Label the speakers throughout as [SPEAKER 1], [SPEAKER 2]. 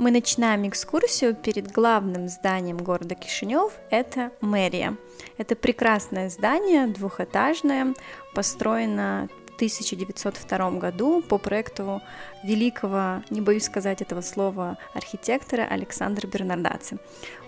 [SPEAKER 1] Мы начинаем экскурсию перед главным зданием города Кишинев, это мэрия. Это прекрасное здание, двухэтажное, построено в 1902 году по проекту великого, не боюсь сказать этого слова, архитектора Александра Бернардаци.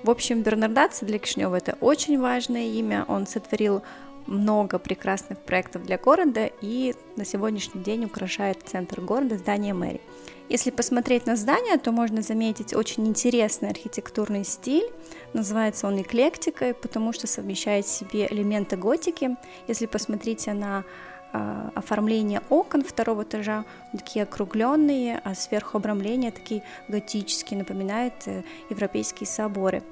[SPEAKER 1] В общем, Бернардаци для Кишинева это очень важное имя, он сотворил много прекрасных проектов для города и на сегодняшний день украшает центр города здание мэрии. Если посмотреть на здание, то можно заметить очень интересный архитектурный стиль. Называется он эклектикой, потому что совмещает в себе элементы готики. Если посмотрите на э, оформление окон второго этажа, такие округленные, а сверху обрамления такие готические, напоминают э, европейские соборы.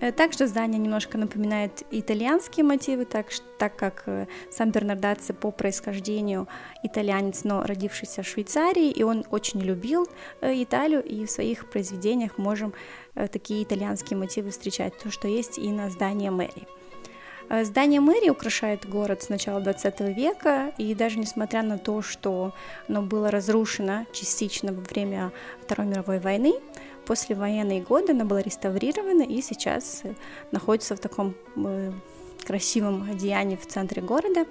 [SPEAKER 1] Э, также здание немножко напоминает итальянские мотивы, так, так как э, сам Бернардаци по происхождению итальянец, но родившийся в Швейцарии, и он очень любил э, Италию, и в своих произведениях можем такие итальянские мотивы встречать, то, что есть и на здании мэрии. Здание мэрии украшает город с начала 20 века, и даже несмотря на то, что оно было разрушено частично во время Второй мировой войны, после военные годы она была реставрирована и сейчас э, находится в таком э, красивом одеянии в центре города.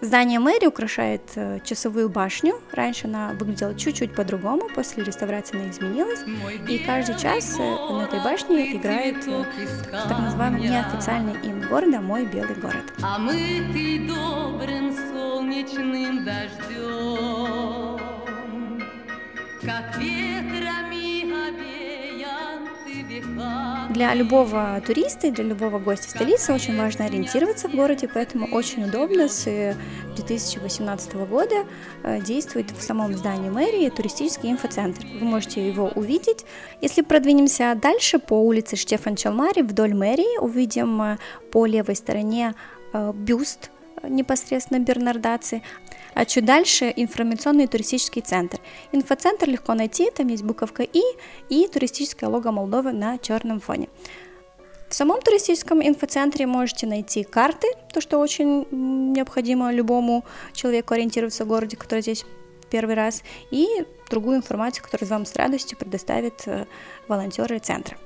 [SPEAKER 1] Здание мэрии украшает э, часовую башню. Раньше она выглядела чуть-чуть по-другому, после реставрации она изменилась. И каждый час на этой башне играет так называемый неофициальный им города «Мой белый город». А мы ты добрым солнечным дождем, как ветрами для любого туриста и для любого гостя столицы очень важно ориентироваться в городе, поэтому очень удобно с 2018 года э, действует в самом здании мэрии туристический инфоцентр. Вы можете его увидеть. Если продвинемся дальше по улице Штефан Чалмари вдоль мэрии, увидим э, по левой стороне э, бюст непосредственно Бернардаци, а чуть дальше информационный туристический центр. Инфоцентр легко найти, там есть буковка И и туристическое лого Молдовы на черном фоне. В самом туристическом инфоцентре можете найти карты, то, что очень необходимо любому человеку ориентироваться в городе, который здесь первый раз, и другую информацию, которую вам с радостью предоставят э, волонтеры центра.